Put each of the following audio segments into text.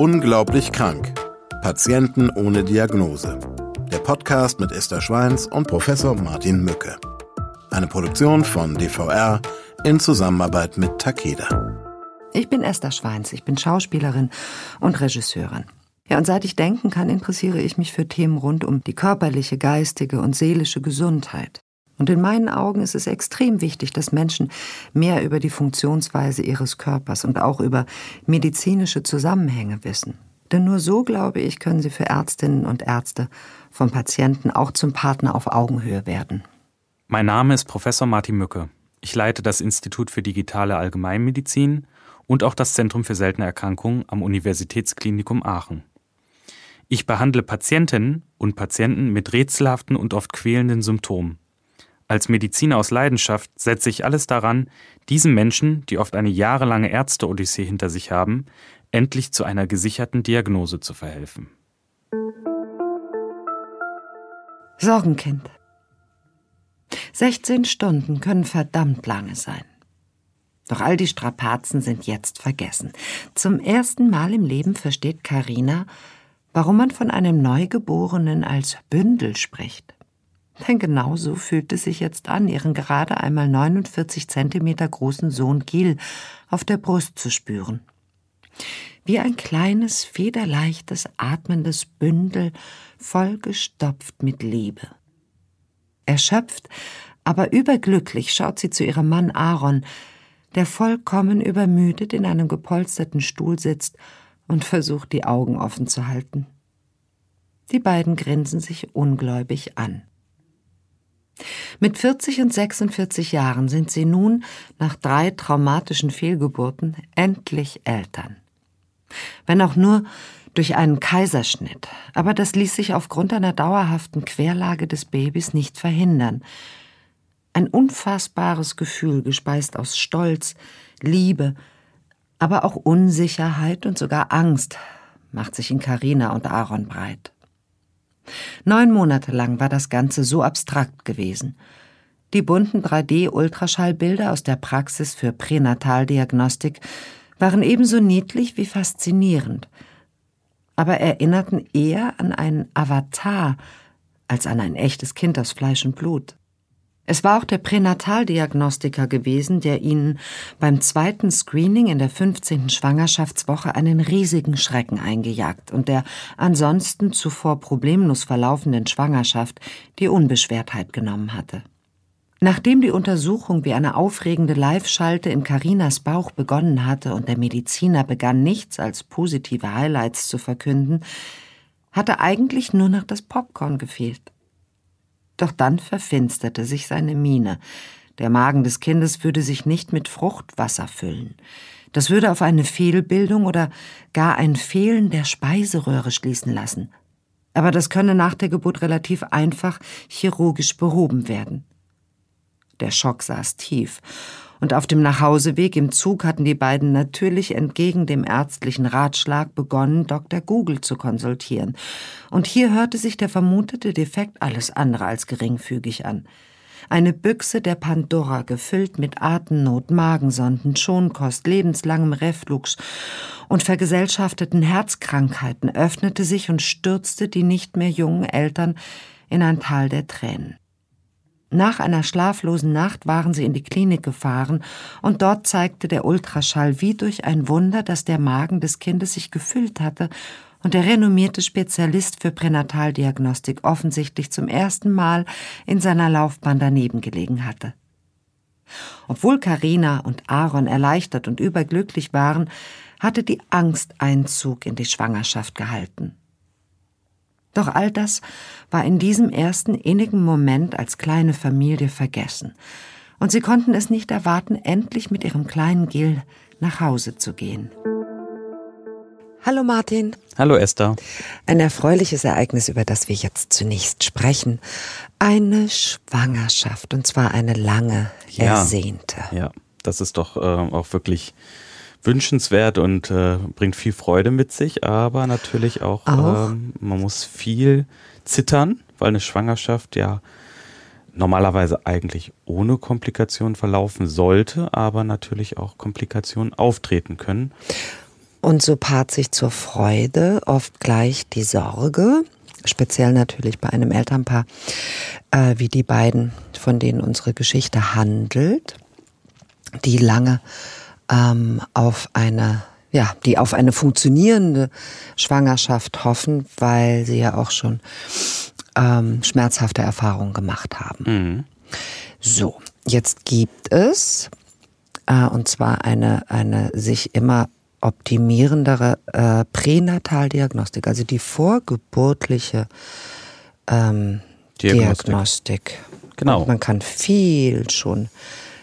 Unglaublich krank. Patienten ohne Diagnose. Der Podcast mit Esther Schweins und Professor Martin Mücke. Eine Produktion von DVR in Zusammenarbeit mit Takeda. Ich bin Esther Schweins, ich bin Schauspielerin und Regisseurin. Ja, und seit ich denken kann, interessiere ich mich für Themen rund um die körperliche, geistige und seelische Gesundheit. Und in meinen Augen ist es extrem wichtig, dass Menschen mehr über die Funktionsweise ihres Körpers und auch über medizinische Zusammenhänge wissen. Denn nur so, glaube ich, können sie für Ärztinnen und Ärzte vom Patienten auch zum Partner auf Augenhöhe werden. Mein Name ist Professor Martin Mücke. Ich leite das Institut für digitale Allgemeinmedizin und auch das Zentrum für seltene Erkrankungen am Universitätsklinikum Aachen. Ich behandle Patientinnen und Patienten mit rätselhaften und oft quälenden Symptomen. Als Mediziner aus Leidenschaft setze ich alles daran, diesen Menschen, die oft eine jahrelange Ärzte-Odyssee hinter sich haben, endlich zu einer gesicherten Diagnose zu verhelfen. Sorgenkind. 16 Stunden können verdammt lange sein. Doch all die Strapazen sind jetzt vergessen. Zum ersten Mal im Leben versteht Karina, warum man von einem Neugeborenen als Bündel spricht. Denn genau so fühlt es sich jetzt an, ihren gerade einmal 49 Zentimeter großen Sohn Gil auf der Brust zu spüren. Wie ein kleines, federleichtes, atmendes Bündel, vollgestopft mit Liebe. Erschöpft, aber überglücklich schaut sie zu ihrem Mann Aaron, der vollkommen übermüdet in einem gepolsterten Stuhl sitzt und versucht, die Augen offen zu halten. Die beiden grinsen sich ungläubig an. Mit 40 und 46 Jahren sind sie nun, nach drei traumatischen Fehlgeburten, endlich Eltern. Wenn auch nur durch einen Kaiserschnitt, aber das ließ sich aufgrund einer dauerhaften Querlage des Babys nicht verhindern. Ein unfassbares Gefühl, gespeist aus Stolz, Liebe, aber auch Unsicherheit und sogar Angst, macht sich in Karina und Aaron breit. Neun Monate lang war das Ganze so abstrakt gewesen. Die bunten 3D-Ultraschallbilder aus der Praxis für Pränataldiagnostik waren ebenso niedlich wie faszinierend, aber erinnerten eher an einen Avatar als an ein echtes Kind aus Fleisch und Blut. Es war auch der Pränataldiagnostiker gewesen, der ihnen beim zweiten Screening in der 15. Schwangerschaftswoche einen riesigen Schrecken eingejagt und der ansonsten zuvor problemlos verlaufenden Schwangerschaft die Unbeschwertheit genommen hatte. Nachdem die Untersuchung wie eine aufregende Live-Schalte in Karinas Bauch begonnen hatte und der Mediziner begann nichts als positive Highlights zu verkünden, hatte eigentlich nur noch das Popcorn gefehlt. Doch dann verfinsterte sich seine Miene. Der Magen des Kindes würde sich nicht mit Fruchtwasser füllen. Das würde auf eine Fehlbildung oder gar ein Fehlen der Speiseröhre schließen lassen. Aber das könne nach der Geburt relativ einfach chirurgisch behoben werden. Der Schock saß tief, und auf dem Nachhauseweg im Zug hatten die beiden natürlich entgegen dem ärztlichen Ratschlag begonnen, Dr. Google zu konsultieren. Und hier hörte sich der vermutete Defekt alles andere als geringfügig an. Eine Büchse der Pandora, gefüllt mit Atemnot, Magensonden, Schonkost, lebenslangem Reflux und vergesellschafteten Herzkrankheiten, öffnete sich und stürzte die nicht mehr jungen Eltern in ein Tal der Tränen. Nach einer schlaflosen Nacht waren sie in die Klinik gefahren, und dort zeigte der Ultraschall wie durch ein Wunder, dass der Magen des Kindes sich gefüllt hatte und der renommierte Spezialist für Pränataldiagnostik offensichtlich zum ersten Mal in seiner Laufbahn daneben gelegen hatte. Obwohl Karina und Aaron erleichtert und überglücklich waren, hatte die Angst Einzug in die Schwangerschaft gehalten. Doch all das war in diesem ersten innigen Moment als kleine Familie vergessen, und sie konnten es nicht erwarten, endlich mit ihrem kleinen Gil nach Hause zu gehen. Hallo Martin. Hallo Esther. Ein erfreuliches Ereignis, über das wir jetzt zunächst sprechen. Eine Schwangerschaft, und zwar eine lange, ja, ersehnte. Ja, das ist doch äh, auch wirklich wünschenswert und äh, bringt viel Freude mit sich, aber natürlich auch, auch? Ähm, man muss viel zittern, weil eine Schwangerschaft ja normalerweise eigentlich ohne Komplikationen verlaufen sollte, aber natürlich auch Komplikationen auftreten können. Und so paart sich zur Freude oft gleich die Sorge, speziell natürlich bei einem Elternpaar, äh, wie die beiden, von denen unsere Geschichte handelt, die lange ähm, auf eine ja, die auf eine funktionierende Schwangerschaft hoffen, weil sie ja auch schon ähm, schmerzhafte Erfahrungen gemacht haben. Mhm. So, jetzt gibt es, äh, und zwar eine, eine sich immer optimierendere äh, Pränataldiagnostik, also die vorgeburtliche ähm, Diagnostik. Diagnostik. Genau. Und man kann viel schon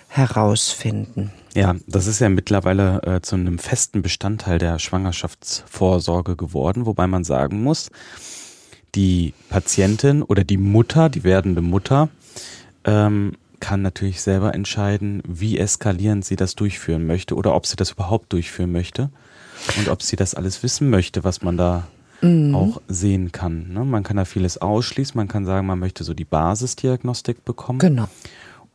herausfinden. Ja, das ist ja mittlerweile äh, zu einem festen Bestandteil der Schwangerschaftsvorsorge geworden, wobei man sagen muss, die Patientin oder die Mutter, die werdende Mutter, ähm, kann natürlich selber entscheiden, wie eskalierend sie das durchführen möchte oder ob sie das überhaupt durchführen möchte und ob sie das alles wissen möchte, was man da mhm. auch sehen kann. Ne? Man kann da vieles ausschließen, man kann sagen, man möchte so die Basisdiagnostik bekommen. Genau.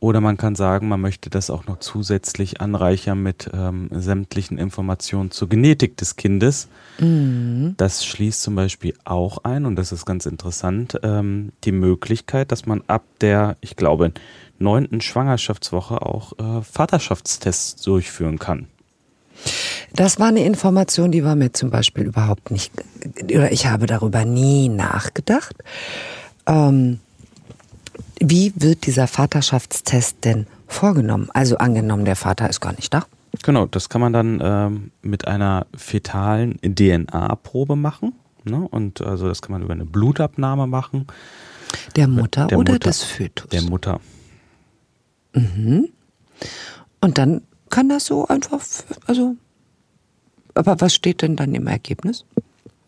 Oder man kann sagen, man möchte das auch noch zusätzlich anreichern mit ähm, sämtlichen Informationen zur Genetik des Kindes. Mhm. Das schließt zum Beispiel auch ein, und das ist ganz interessant, ähm, die Möglichkeit, dass man ab der, ich glaube, neunten Schwangerschaftswoche auch äh, Vaterschaftstests durchführen kann. Das war eine Information, die war mir zum Beispiel überhaupt nicht, oder ich habe darüber nie nachgedacht. Ähm, wie wird dieser Vaterschaftstest denn vorgenommen? Also angenommen, der Vater ist gar nicht da. Genau, das kann man dann ähm, mit einer fetalen DNA-Probe machen. Ne? Und also das kann man über eine Blutabnahme machen. Der Mutter der oder Mutter, des Fötus? Der Mutter. Mhm. Und dann kann das so einfach, also, aber was steht denn dann im Ergebnis?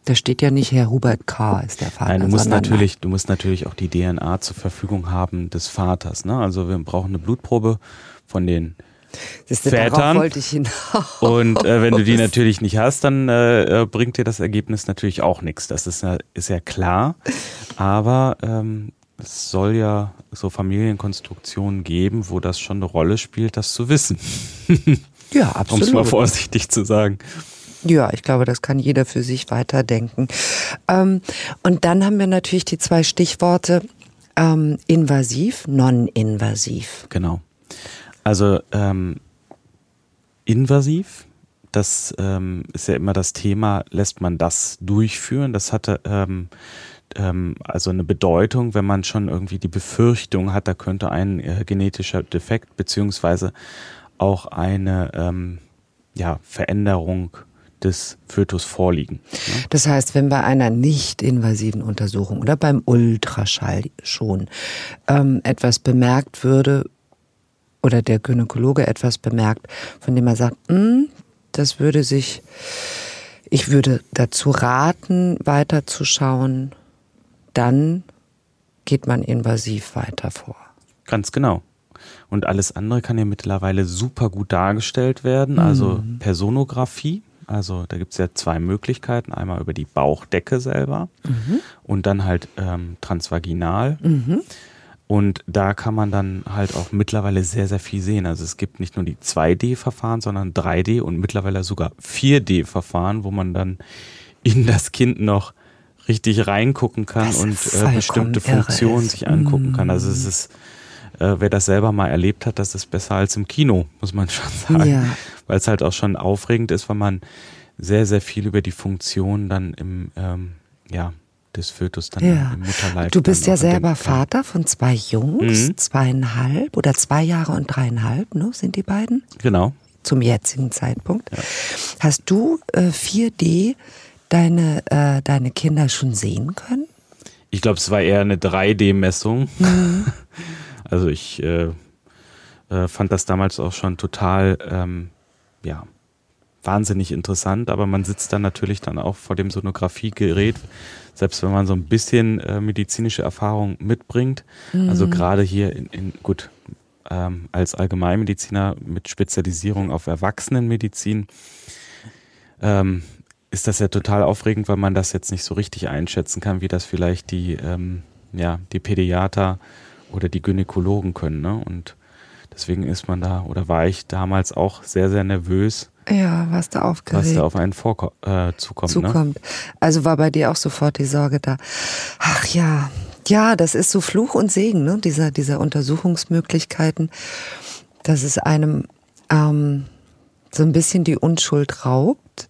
Da steht ja nicht Herr Hubert K. ist der Vater. Nein, du musst natürlich, du musst natürlich auch die DNA zur Verfügung haben des Vaters. Ne? Also wir brauchen eine Blutprobe von den das Vätern. wollte ich hinaus. Und äh, wenn du die natürlich nicht hast, dann äh, bringt dir das Ergebnis natürlich auch nichts. Das ist ja, ist ja klar. Aber ähm, es soll ja so Familienkonstruktionen geben, wo das schon eine Rolle spielt, das zu wissen. ja, absolut. Um es mal vorsichtig zu sagen. Ja, ich glaube, das kann jeder für sich weiterdenken. Ähm, und dann haben wir natürlich die zwei Stichworte ähm, invasiv, non-invasiv. Genau. Also ähm, invasiv, das ähm, ist ja immer das Thema, lässt man das durchführen? Das hatte ähm, ähm, also eine Bedeutung, wenn man schon irgendwie die Befürchtung hat, da könnte ein äh, genetischer Defekt beziehungsweise auch eine ja, Veränderung des Fötus vorliegen. Das heißt, wenn bei einer nicht invasiven Untersuchung oder beim Ultraschall schon ähm, etwas bemerkt würde oder der Gynäkologe etwas bemerkt, von dem er sagt, hm, das würde sich, ich würde dazu raten, weiterzuschauen, dann geht man invasiv weiter vor. Ganz genau. Und alles andere kann ja mittlerweile super gut dargestellt werden. Also mhm. Personographie, also da gibt es ja zwei Möglichkeiten. Einmal über die Bauchdecke selber mhm. und dann halt ähm, transvaginal. Mhm. Und da kann man dann halt auch mittlerweile sehr, sehr viel sehen. Also es gibt nicht nur die 2D-Verfahren, sondern 3D und mittlerweile sogar 4D-Verfahren, wo man dann in das Kind noch richtig reingucken kann und äh, bestimmte Funktionen sich angucken kann. Also es mhm. ist äh, wer das selber mal erlebt hat, das ist besser als im Kino, muss man schon sagen. Ja. Weil es halt auch schon aufregend ist, weil man sehr, sehr viel über die Funktion dann im, ähm, ja, des Fötus dann ja. im Mutterleib. Du bist ja selber Vater von zwei Jungs, mhm. zweieinhalb oder zwei Jahre und dreieinhalb, ne, sind die beiden? Genau. Zum jetzigen Zeitpunkt. Ja. Hast du äh, 4D deine, äh, deine Kinder schon sehen können? Ich glaube, es war eher eine 3D-Messung. Mhm. Also ich äh, äh, fand das damals auch schon total, ähm, ja, wahnsinnig interessant, aber man sitzt dann natürlich dann auch vor dem Sonographiegerät, selbst wenn man so ein bisschen äh, medizinische Erfahrung mitbringt. Mhm. Also gerade hier in, in gut, ähm, als Allgemeinmediziner mit Spezialisierung auf Erwachsenenmedizin ähm, ist das ja total aufregend, weil man das jetzt nicht so richtig einschätzen kann, wie das vielleicht die, ähm, ja, die Pädiater oder die Gynäkologen können. Ne? Und deswegen ist man da oder war ich damals auch sehr, sehr nervös, Ja, was da aufgeregt. Was da auf einen vorko äh, zukommt. zukommt. Ne? Also war bei dir auch sofort die Sorge da. Ach ja, ja, das ist so Fluch und Segen, ne? Dieser, dieser Untersuchungsmöglichkeiten, dass es einem ähm, so ein bisschen die Unschuld raubt,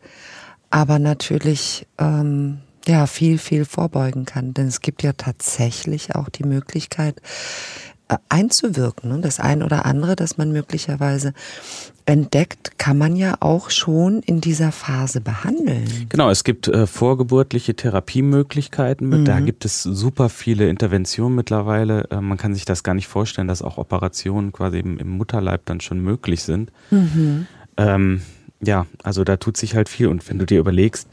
aber natürlich ähm, ja viel, viel vorbeugen kann. Denn es gibt ja tatsächlich auch die Möglichkeit, einzuwirken. Ne? Das ein oder andere, das man möglicherweise entdeckt, kann man ja auch schon in dieser Phase behandeln. Genau, es gibt äh, vorgeburtliche Therapiemöglichkeiten. Mhm. Da gibt es super viele Interventionen mittlerweile. Äh, man kann sich das gar nicht vorstellen, dass auch Operationen quasi im, im Mutterleib dann schon möglich sind. Mhm. Ähm, ja, also da tut sich halt viel. Und wenn du dir überlegst,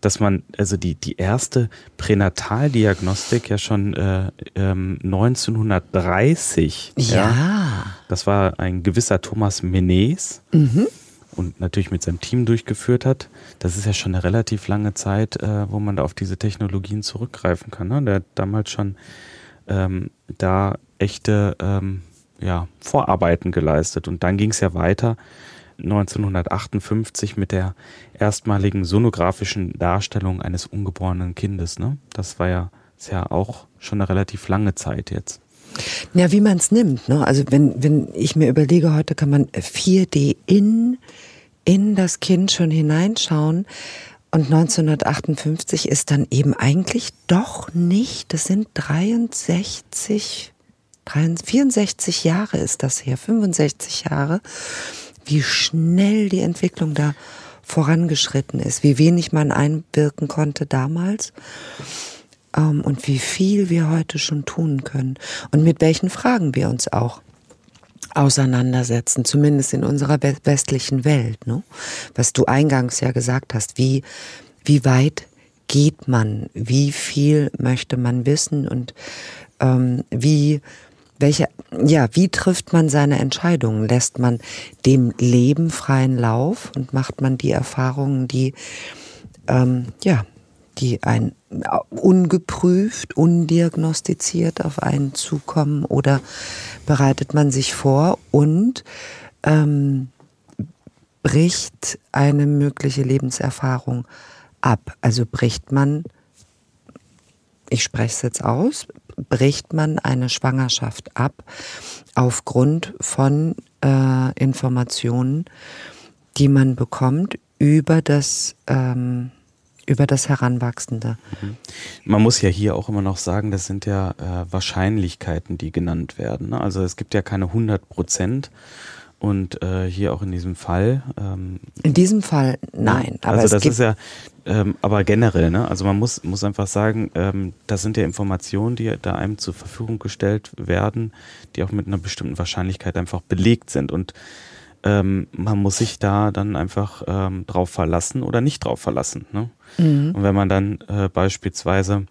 dass man, also die, die erste Pränataldiagnostik ja schon äh, ähm, 1930. Ja. ja. Das war ein gewisser Thomas Menes. Mhm. Und natürlich mit seinem Team durchgeführt hat. Das ist ja schon eine relativ lange Zeit, äh, wo man da auf diese Technologien zurückgreifen kann. Ne? Der hat damals schon ähm, da echte ähm, ja, Vorarbeiten geleistet. Und dann ging es ja weiter 1958 mit der erstmaligen sonografischen Darstellung eines ungeborenen Kindes. Ne? Das war ja, ist ja auch schon eine relativ lange Zeit jetzt. Ja, wie man es nimmt. Ne? Also wenn, wenn ich mir überlege, heute kann man 4D in, in das Kind schon hineinschauen. Und 1958 ist dann eben eigentlich doch nicht, das sind 63, 64 Jahre ist das her, 65 Jahre wie schnell die Entwicklung da vorangeschritten ist, wie wenig man einwirken konnte damals ähm, und wie viel wir heute schon tun können und mit welchen Fragen wir uns auch auseinandersetzen, zumindest in unserer westlichen Welt. Ne? Was du eingangs ja gesagt hast, wie, wie weit geht man, wie viel möchte man wissen und ähm, wie welche, ja, wie trifft man seine Entscheidungen? Lässt man dem Leben freien Lauf und macht man die Erfahrungen, die, ähm, ja, die ein ungeprüft, undiagnostiziert auf einen zukommen oder bereitet man sich vor und ähm, bricht eine mögliche Lebenserfahrung ab? Also bricht man, ich spreche es jetzt aus, bricht man eine Schwangerschaft ab aufgrund von äh, Informationen, die man bekommt über das ähm, über das Heranwachsende. Mhm. Man muss ja hier auch immer noch sagen, das sind ja äh, Wahrscheinlichkeiten, die genannt werden. Ne? Also es gibt ja keine 100 Prozent und äh, hier auch in diesem Fall. Ähm, in diesem Fall nein. Aber also das ist ja, ähm, aber generell, ne? Also man muss, muss einfach sagen, ähm, das sind ja Informationen, die da einem zur Verfügung gestellt werden, die auch mit einer bestimmten Wahrscheinlichkeit einfach belegt sind. Und ähm, man muss sich da dann einfach ähm, drauf verlassen oder nicht drauf verlassen. Ne? Mhm. Und wenn man dann äh, beispielsweise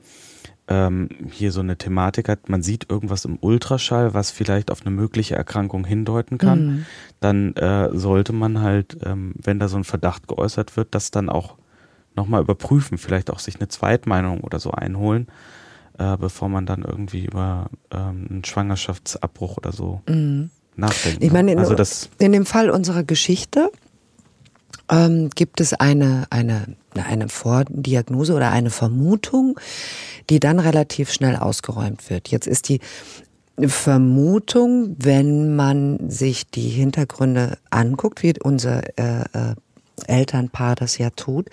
ähm, hier so eine Thematik hat, man sieht irgendwas im Ultraschall, was vielleicht auf eine mögliche Erkrankung hindeuten kann, mhm. dann äh, sollte man halt, ähm, wenn da so ein Verdacht geäußert wird, das dann auch nochmal überprüfen, vielleicht auch sich eine Zweitmeinung oder so einholen, äh, bevor man dann irgendwie über ähm, einen Schwangerschaftsabbruch oder so mhm. nachdenkt. Ich meine, in, also das, in dem Fall unserer Geschichte ähm, gibt es eine, eine, eine Vordiagnose oder eine Vermutung, die dann relativ schnell ausgeräumt wird. Jetzt ist die Vermutung, wenn man sich die Hintergründe anguckt, wie unser äh, äh, Elternpaar das ja tut,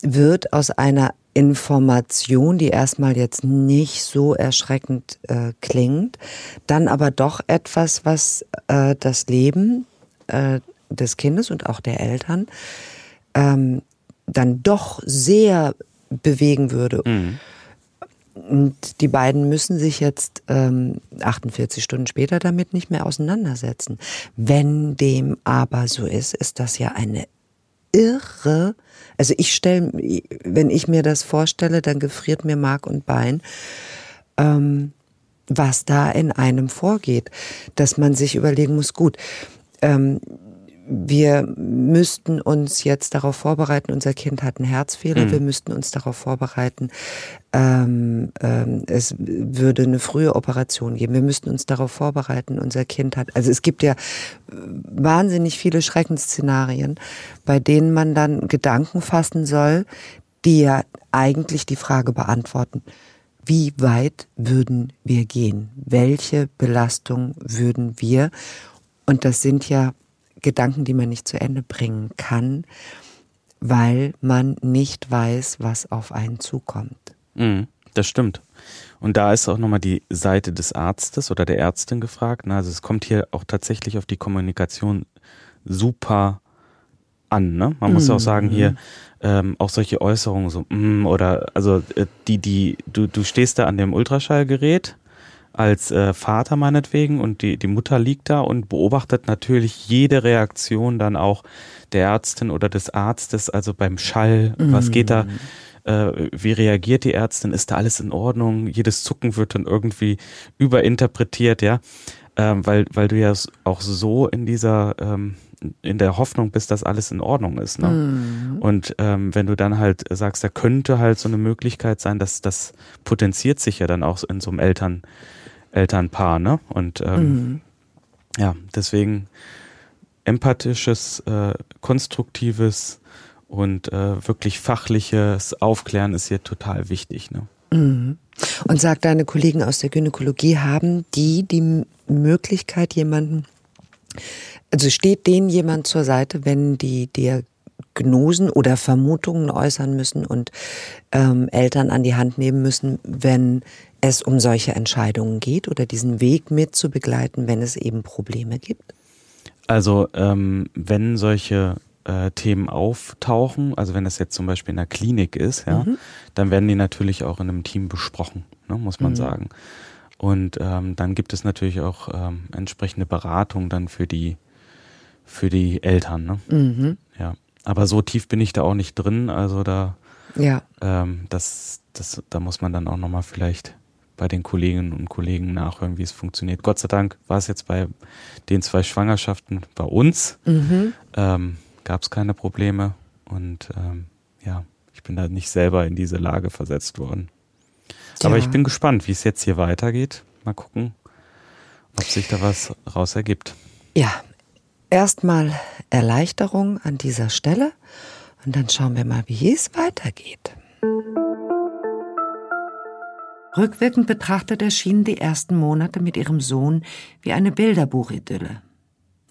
wird aus einer Information, die erstmal jetzt nicht so erschreckend äh, klingt, dann aber doch etwas, was äh, das Leben äh, des Kindes und auch der Eltern ähm, dann doch sehr bewegen würde. Mhm. Und die beiden müssen sich jetzt ähm, 48 Stunden später damit nicht mehr auseinandersetzen. Wenn dem aber so ist, ist das ja eine irre. Also ich stelle, wenn ich mir das vorstelle, dann gefriert mir Mark und Bein, ähm, was da in einem vorgeht, dass man sich überlegen muss, gut, ähm, wir müssten uns jetzt darauf vorbereiten, unser Kind hat einen Herzfehler, mhm. wir müssten uns darauf vorbereiten, ähm, ähm, es würde eine frühe Operation geben, wir müssten uns darauf vorbereiten, unser Kind hat, also es gibt ja wahnsinnig viele Schreckensszenarien, bei denen man dann Gedanken fassen soll, die ja eigentlich die Frage beantworten, wie weit würden wir gehen? Welche Belastung würden wir? Und das sind ja Gedanken, die man nicht zu Ende bringen kann, weil man nicht weiß, was auf einen zukommt. Mhm, das stimmt. Und da ist auch nochmal die Seite des Arztes oder der Ärztin gefragt. Also es kommt hier auch tatsächlich auf die Kommunikation super an. Ne? Man muss mhm. auch sagen, hier ähm, auch solche Äußerungen so, mm, oder also äh, die, die, du, du stehst da an dem Ultraschallgerät als äh, Vater meinetwegen und die, die Mutter liegt da und beobachtet natürlich jede Reaktion dann auch der Ärztin oder des Arztes, also beim Schall, mhm. was geht da, äh, wie reagiert die Ärztin, ist da alles in Ordnung, jedes Zucken wird dann irgendwie überinterpretiert, ja, ähm, weil, weil du ja auch so in dieser ähm, in der Hoffnung bist, dass alles in Ordnung ist. Ne? Mhm. Und ähm, wenn du dann halt sagst, da könnte halt so eine Möglichkeit sein, dass das potenziert sich ja dann auch in so einem Eltern, Elternpaar, ne? Und ähm, mhm. ja, deswegen empathisches, äh, konstruktives und äh, wirklich fachliches Aufklären ist hier total wichtig. Ne? Mhm. Und sagt deine Kollegen aus der Gynäkologie, haben die die Möglichkeit, jemanden, also steht denen jemand zur Seite, wenn die Diagnosen oder Vermutungen äußern müssen und ähm, Eltern an die Hand nehmen müssen, wenn es um solche Entscheidungen geht oder diesen Weg mit zu begleiten, wenn es eben Probleme gibt? Also ähm, wenn solche äh, Themen auftauchen, also wenn das jetzt zum Beispiel in der Klinik ist, ja, mhm. dann werden die natürlich auch in einem Team besprochen, ne, muss man mhm. sagen. Und ähm, dann gibt es natürlich auch ähm, entsprechende Beratung dann für die für die Eltern. Ne? Mhm. Ja, aber so tief bin ich da auch nicht drin, also da ja. ähm, das das da muss man dann auch noch mal vielleicht bei den Kolleginnen und Kollegen nachhören, wie es funktioniert. Gott sei Dank war es jetzt bei den zwei Schwangerschaften bei uns, mhm. ähm, gab es keine Probleme und ähm, ja, ich bin da nicht selber in diese Lage versetzt worden. Ja. Aber ich bin gespannt, wie es jetzt hier weitergeht. Mal gucken, ob sich da was raus ergibt. Ja, erstmal Erleichterung an dieser Stelle und dann schauen wir mal, wie es weitergeht. Rückwirkend betrachtet erschienen die ersten Monate mit ihrem Sohn wie eine Bilderbuchidylle.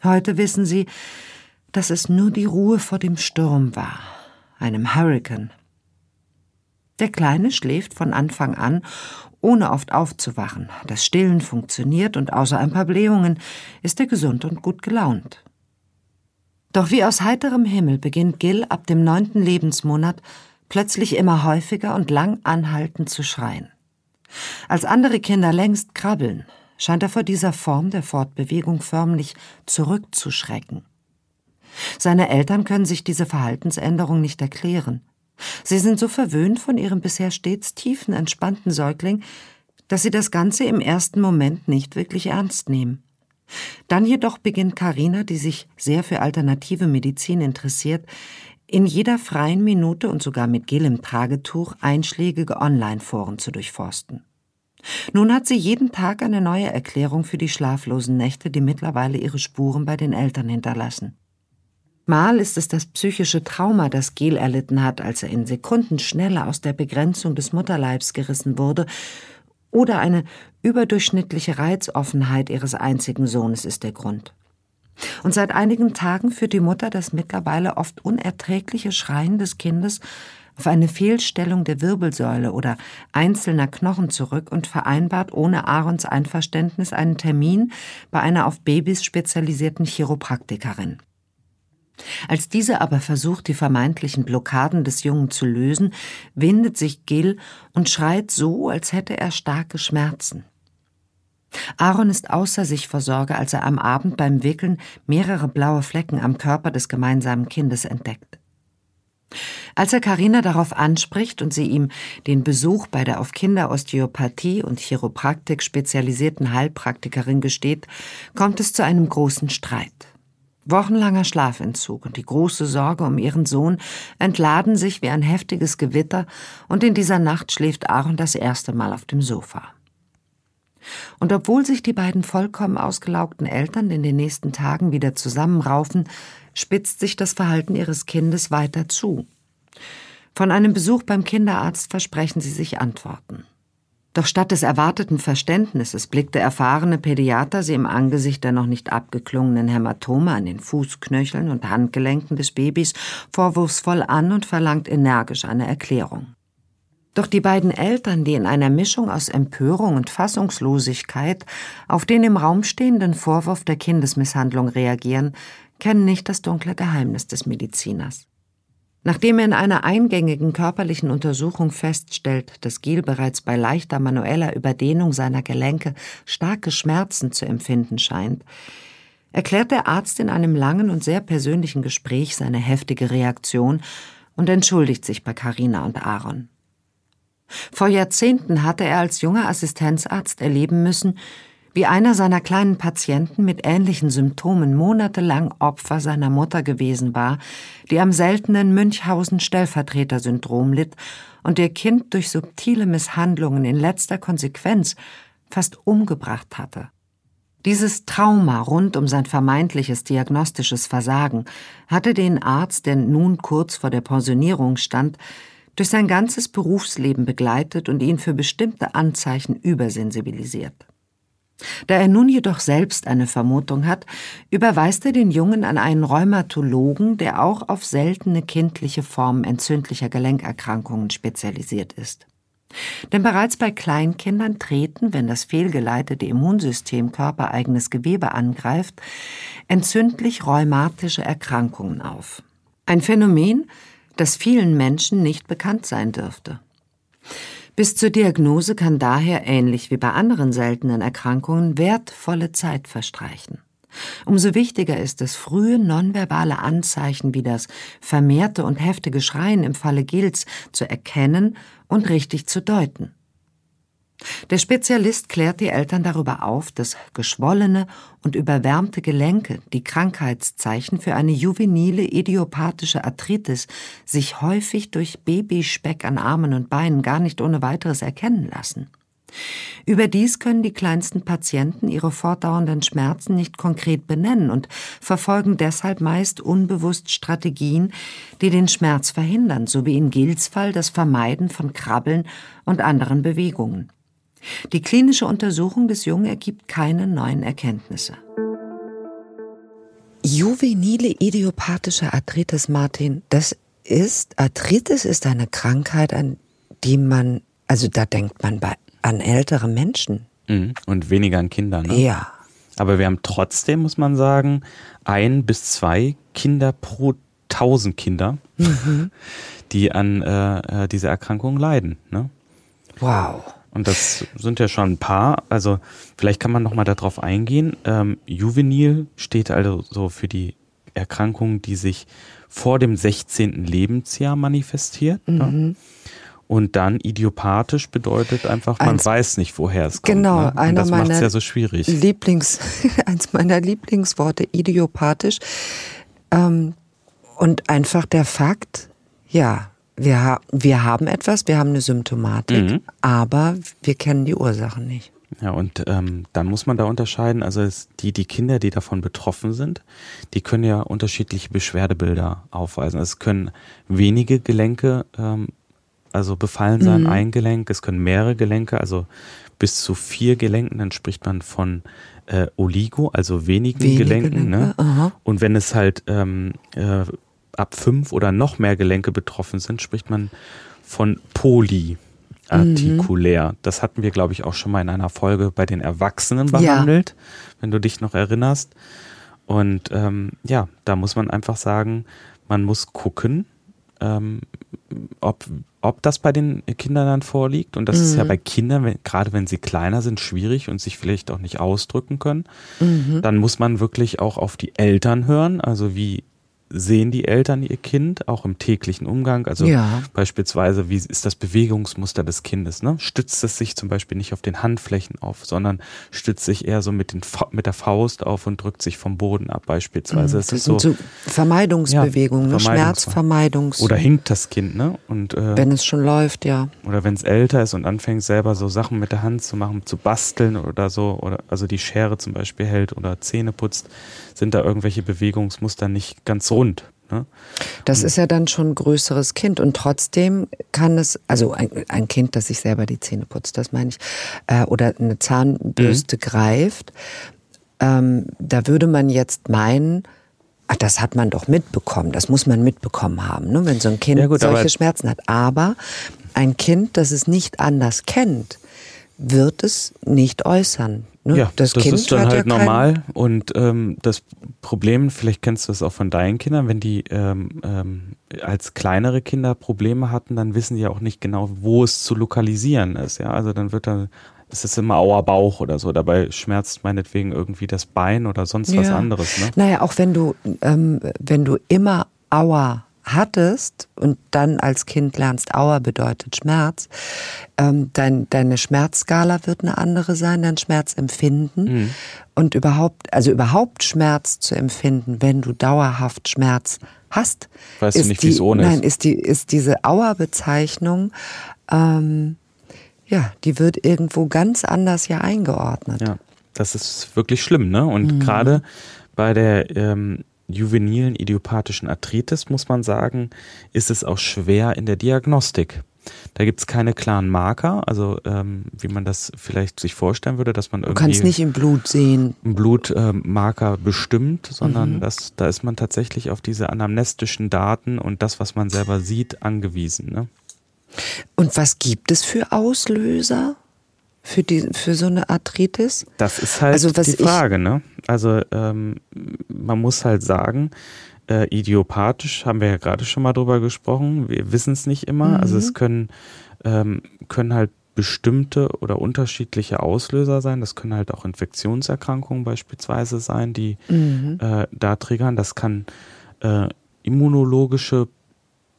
Heute wissen sie, dass es nur die Ruhe vor dem Sturm war, einem Hurrikan. Der Kleine schläft von Anfang an, ohne oft aufzuwachen. Das Stillen funktioniert und außer ein paar Blähungen ist er gesund und gut gelaunt. Doch wie aus heiterem Himmel beginnt Gil ab dem neunten Lebensmonat plötzlich immer häufiger und lang anhaltend zu schreien. Als andere Kinder längst krabbeln, scheint er vor dieser Form der Fortbewegung förmlich zurückzuschrecken. Seine Eltern können sich diese Verhaltensänderung nicht erklären. Sie sind so verwöhnt von ihrem bisher stets tiefen, entspannten Säugling, dass sie das Ganze im ersten Moment nicht wirklich ernst nehmen. Dann jedoch beginnt Karina, die sich sehr für alternative Medizin interessiert, in jeder freien Minute und sogar mit Gel im Tragetuch einschlägige Online-Foren zu durchforsten. Nun hat sie jeden Tag eine neue Erklärung für die schlaflosen Nächte, die mittlerweile ihre Spuren bei den Eltern hinterlassen. Mal ist es das psychische Trauma, das Gel erlitten hat, als er in Sekundenschnelle aus der Begrenzung des Mutterleibs gerissen wurde, oder eine überdurchschnittliche Reizoffenheit ihres einzigen Sohnes ist der Grund. Und seit einigen Tagen führt die Mutter das mittlerweile oft unerträgliche Schreien des Kindes auf eine Fehlstellung der Wirbelsäule oder einzelner Knochen zurück und vereinbart ohne Aarons Einverständnis einen Termin bei einer auf Babys spezialisierten Chiropraktikerin. Als diese aber versucht, die vermeintlichen Blockaden des Jungen zu lösen, windet sich Gil und schreit so, als hätte er starke Schmerzen. Aaron ist außer sich vor Sorge, als er am Abend beim Wickeln mehrere blaue Flecken am Körper des gemeinsamen Kindes entdeckt. Als er Karina darauf anspricht und sie ihm den Besuch bei der auf Kinderosteopathie und Chiropraktik spezialisierten Heilpraktikerin gesteht, kommt es zu einem großen Streit. Wochenlanger Schlafentzug und die große Sorge um ihren Sohn entladen sich wie ein heftiges Gewitter, und in dieser Nacht schläft Aaron das erste Mal auf dem Sofa. Und obwohl sich die beiden vollkommen ausgelaugten Eltern in den nächsten Tagen wieder zusammenraufen, spitzt sich das Verhalten ihres Kindes weiter zu. Von einem Besuch beim Kinderarzt versprechen sie sich Antworten. Doch statt des erwarteten Verständnisses blickte erfahrene Pädiater sie im Angesicht der noch nicht abgeklungenen Hämatome an den Fußknöcheln und Handgelenken des Babys vorwurfsvoll an und verlangt energisch eine Erklärung. Doch die beiden Eltern, die in einer Mischung aus Empörung und Fassungslosigkeit auf den im Raum stehenden Vorwurf der Kindesmisshandlung reagieren, kennen nicht das dunkle Geheimnis des Mediziners. Nachdem er in einer eingängigen körperlichen Untersuchung feststellt, dass Giel bereits bei leichter manueller Überdehnung seiner Gelenke starke Schmerzen zu empfinden scheint, erklärt der Arzt in einem langen und sehr persönlichen Gespräch seine heftige Reaktion und entschuldigt sich bei Karina und Aaron. Vor Jahrzehnten hatte er als junger Assistenzarzt erleben müssen, wie einer seiner kleinen Patienten mit ähnlichen Symptomen monatelang Opfer seiner Mutter gewesen war, die am seltenen Münchhausen-Stellvertreter-Syndrom litt und ihr Kind durch subtile Misshandlungen in letzter Konsequenz fast umgebracht hatte. Dieses Trauma rund um sein vermeintliches diagnostisches Versagen hatte den Arzt, der nun kurz vor der Pensionierung stand, durch sein ganzes Berufsleben begleitet und ihn für bestimmte Anzeichen übersensibilisiert. Da er nun jedoch selbst eine Vermutung hat, überweist er den Jungen an einen Rheumatologen, der auch auf seltene kindliche Formen entzündlicher Gelenkerkrankungen spezialisiert ist. Denn bereits bei Kleinkindern treten, wenn das fehlgeleitete Immunsystem körpereigenes Gewebe angreift, entzündlich rheumatische Erkrankungen auf. Ein Phänomen, das vielen Menschen nicht bekannt sein dürfte. Bis zur Diagnose kann daher, ähnlich wie bei anderen seltenen Erkrankungen, wertvolle Zeit verstreichen. Umso wichtiger ist es, frühe nonverbale Anzeichen wie das vermehrte und heftige Schreien im Falle Gils zu erkennen und richtig zu deuten. Der Spezialist klärt die Eltern darüber auf, dass geschwollene und überwärmte Gelenke, die Krankheitszeichen für eine juvenile idiopathische Arthritis, sich häufig durch Babyspeck an Armen und Beinen gar nicht ohne weiteres erkennen lassen. Überdies können die kleinsten Patienten ihre fortdauernden Schmerzen nicht konkret benennen und verfolgen deshalb meist unbewusst Strategien, die den Schmerz verhindern, so wie in Gils Fall das Vermeiden von Krabbeln und anderen Bewegungen. Die klinische Untersuchung des Jungen ergibt keine neuen Erkenntnisse. Juvenile idiopathische Arthritis, Martin, das ist, Arthritis ist eine Krankheit, an die man, also da denkt man bei, an ältere Menschen. Mhm. Und weniger an Kinder, ne? Ja. Aber wir haben trotzdem, muss man sagen, ein bis zwei Kinder pro tausend Kinder, mhm. die an äh, äh dieser Erkrankung leiden. Ne? Wow. Und das sind ja schon ein paar. Also vielleicht kann man noch mal darauf eingehen. Ähm, Juvenil steht also so für die Erkrankung, die sich vor dem 16. Lebensjahr manifestiert. Ne? Mhm. Ne? Und dann idiopathisch bedeutet einfach, man eins, weiß nicht, woher es kommt. Genau, ne? einer das macht es ja so schwierig. Lieblings, eins meiner Lieblingsworte, idiopathisch. Ähm, und einfach der Fakt, ja, wir, ha wir haben etwas, wir haben eine Symptomatik, mhm. aber wir kennen die Ursachen nicht. Ja, und ähm, dann muss man da unterscheiden, also die, die Kinder, die davon betroffen sind, die können ja unterschiedliche Beschwerdebilder aufweisen. Es können wenige Gelenke, ähm, also befallen sein, mhm. ein Gelenk, es können mehrere Gelenke, also bis zu vier Gelenken, dann spricht man von äh, Oligo, also wenigen Wenige Gelenken. Ne? Gelenke? Ne? Und wenn es halt ähm, äh, ab fünf oder noch mehr Gelenke betroffen sind, spricht man von polyartikulär. Mhm. Das hatten wir, glaube ich, auch schon mal in einer Folge bei den Erwachsenen behandelt, ja. wenn du dich noch erinnerst. Und ähm, ja, da muss man einfach sagen, man muss gucken, ähm, ob, ob das bei den Kindern dann vorliegt. Und das mhm. ist ja mhm. bei Kindern, wenn, gerade wenn sie kleiner sind, schwierig und sich vielleicht auch nicht ausdrücken können. Mhm. Dann muss man wirklich auch auf die Eltern hören. Also wie sehen die Eltern ihr Kind auch im täglichen Umgang? Also Ja. beispielsweise, wie ist das Bewegungsmuster des Kindes? Ne? Stützt es sich zum Beispiel nicht auf den Handflächen auf, sondern stützt sich eher so mit, den, mit der Faust auf und drückt sich vom Boden ab beispielsweise. Es Das so, sind so Vermeidungsbewegungen, Ja, ne? Vermeidungs- Schmerzvermeidungs. oder hinkt das Kind, ne? Und äh, wenn es schon läuft, ja. oder wenn es älter ist und anfängt selber so Sachen mit der Hand zu machen, zu basteln oder so, oder also die Schere zum Beispiel hält oder Zähne putzt, sind da irgendwelche Bewegungsmuster nicht ganz rund. Ne? Das ist ja dann schon ein größeres Kind und trotzdem kann es, also ein, ein Kind, das sich selber die Zähne putzt, das meine ich, äh, oder eine Zahnbürste greift, ähm, da würde man jetzt meinen, ach, das hat man doch mitbekommen, das muss man mitbekommen haben, ne, wenn so ein Kind Ja gut, solche Schmerzen hat. Aber ein Kind, das es nicht anders kennt, wird es nicht äußern. Ne? Ja, das, Kind ist dann halt ja normal. Und ähm, das Problem, vielleicht kennst du das auch von deinen Kindern, wenn die ähm, ähm, als kleinere Kinder Probleme hatten, dann wissen die ja auch nicht genau, wo es zu lokalisieren ist. Ja, also dann wird dann, es ist immer auer Bauch oder so. Dabei schmerzt meinetwegen irgendwie das Bein oder sonst was Ja. anderes. Ne? Naja, auch wenn du, ähm, wenn du immer Aua hattest und dann als Kind lernst, Aua bedeutet Schmerz, ähm, dein, deine Schmerzskala wird eine andere sein, dein Schmerzempfinden. Mhm. Und überhaupt, also überhaupt Schmerz zu empfinden, wenn du dauerhaft Schmerz hast. Weißt du ist nicht, wie es ohne ist? Nein, ist, die, ist diese Aua-Bezeichnung, ähm, ja, die wird irgendwo ganz anders ja eingeordnet. Ja, das ist wirklich schlimm, ne? Und Mhm. gerade bei der ähm, juvenilen idiopathischen Arthritis, muss man sagen, ist es auch schwer in der Diagnostik. Da gibt es keine klaren Marker, also ähm, wie man das vielleicht sich vorstellen würde, dass man Du irgendwie kannst nicht im Blut sehen, einen Blutmarker bestimmt, Mhm. sondern das, da ist man tatsächlich auf diese anamnestischen Daten und das, was man selber sieht, angewiesen. Ne? Und was gibt es für Auslöser für, die, für so eine Arthritis? Das ist halt Also, was die Frage, ne? Also ähm, man muss halt sagen, äh, idiopathisch haben wir ja gerade schon mal drüber gesprochen. Wir wissen es nicht immer. Also Mhm. es können ähm, können halt bestimmte oder unterschiedliche Auslöser sein. Das können halt auch Infektionserkrankungen beispielsweise sein, die Mhm. äh, da triggern. Das kann äh, immunologische